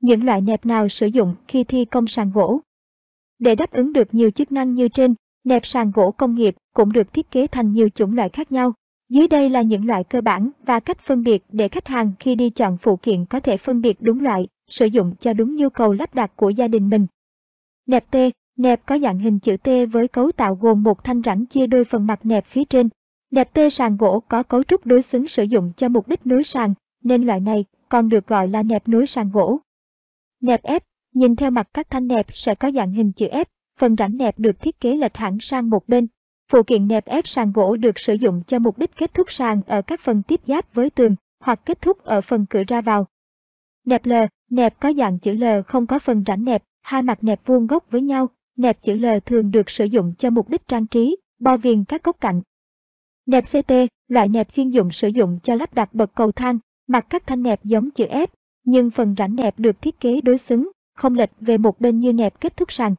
Những loại nẹp nào sử dụng khi thi công sàn gỗ? Để đáp ứng được nhiều chức năng như trên, nẹp sàn gỗ công nghiệp cũng được thiết kế thành nhiều chủng loại khác nhau. Dưới đây là những loại cơ bản và cách phân biệt để khách hàng khi đi chọn phụ kiện có thể phân biệt đúng loại, sử dụng cho đúng nhu cầu lắp đặt của gia đình mình. Nẹp T, nẹp có dạng hình chữ T với cấu tạo gồm một thanh rãnh chia đôi phần mặt nẹp phía trên. Nẹp T sàn gỗ có cấu trúc đối xứng sử dụng cho mục đích nối sàn, nên loại này còn được gọi là nẹp nối sàn gỗ. Nẹp ép, nhìn theo mặt các thanh nẹp sẽ có dạng hình chữ F, phần rãnh nẹp được thiết kế lệch hẳn sang một bên. Phụ kiện nẹp ép sàn gỗ được sử dụng cho mục đích kết thúc sàn ở các phần tiếp giáp với tường hoặc kết thúc ở phần cửa ra vào. Nẹp L, nẹp có dạng chữ L không có phần rãnh nẹp, hai mặt nẹp vuông góc với nhau. Nẹp chữ L thường được sử dụng cho mục đích trang trí, bo viền các góc cạnh. Nẹp CT, loại nẹp chuyên dụng sử dụng cho lắp đặt bậc cầu thang, mặt các thanh nẹp giống chữ F, nhưng phần rãnh nẹp được thiết kế đối xứng, không lệch về một bên như nẹp kết thúc sàn.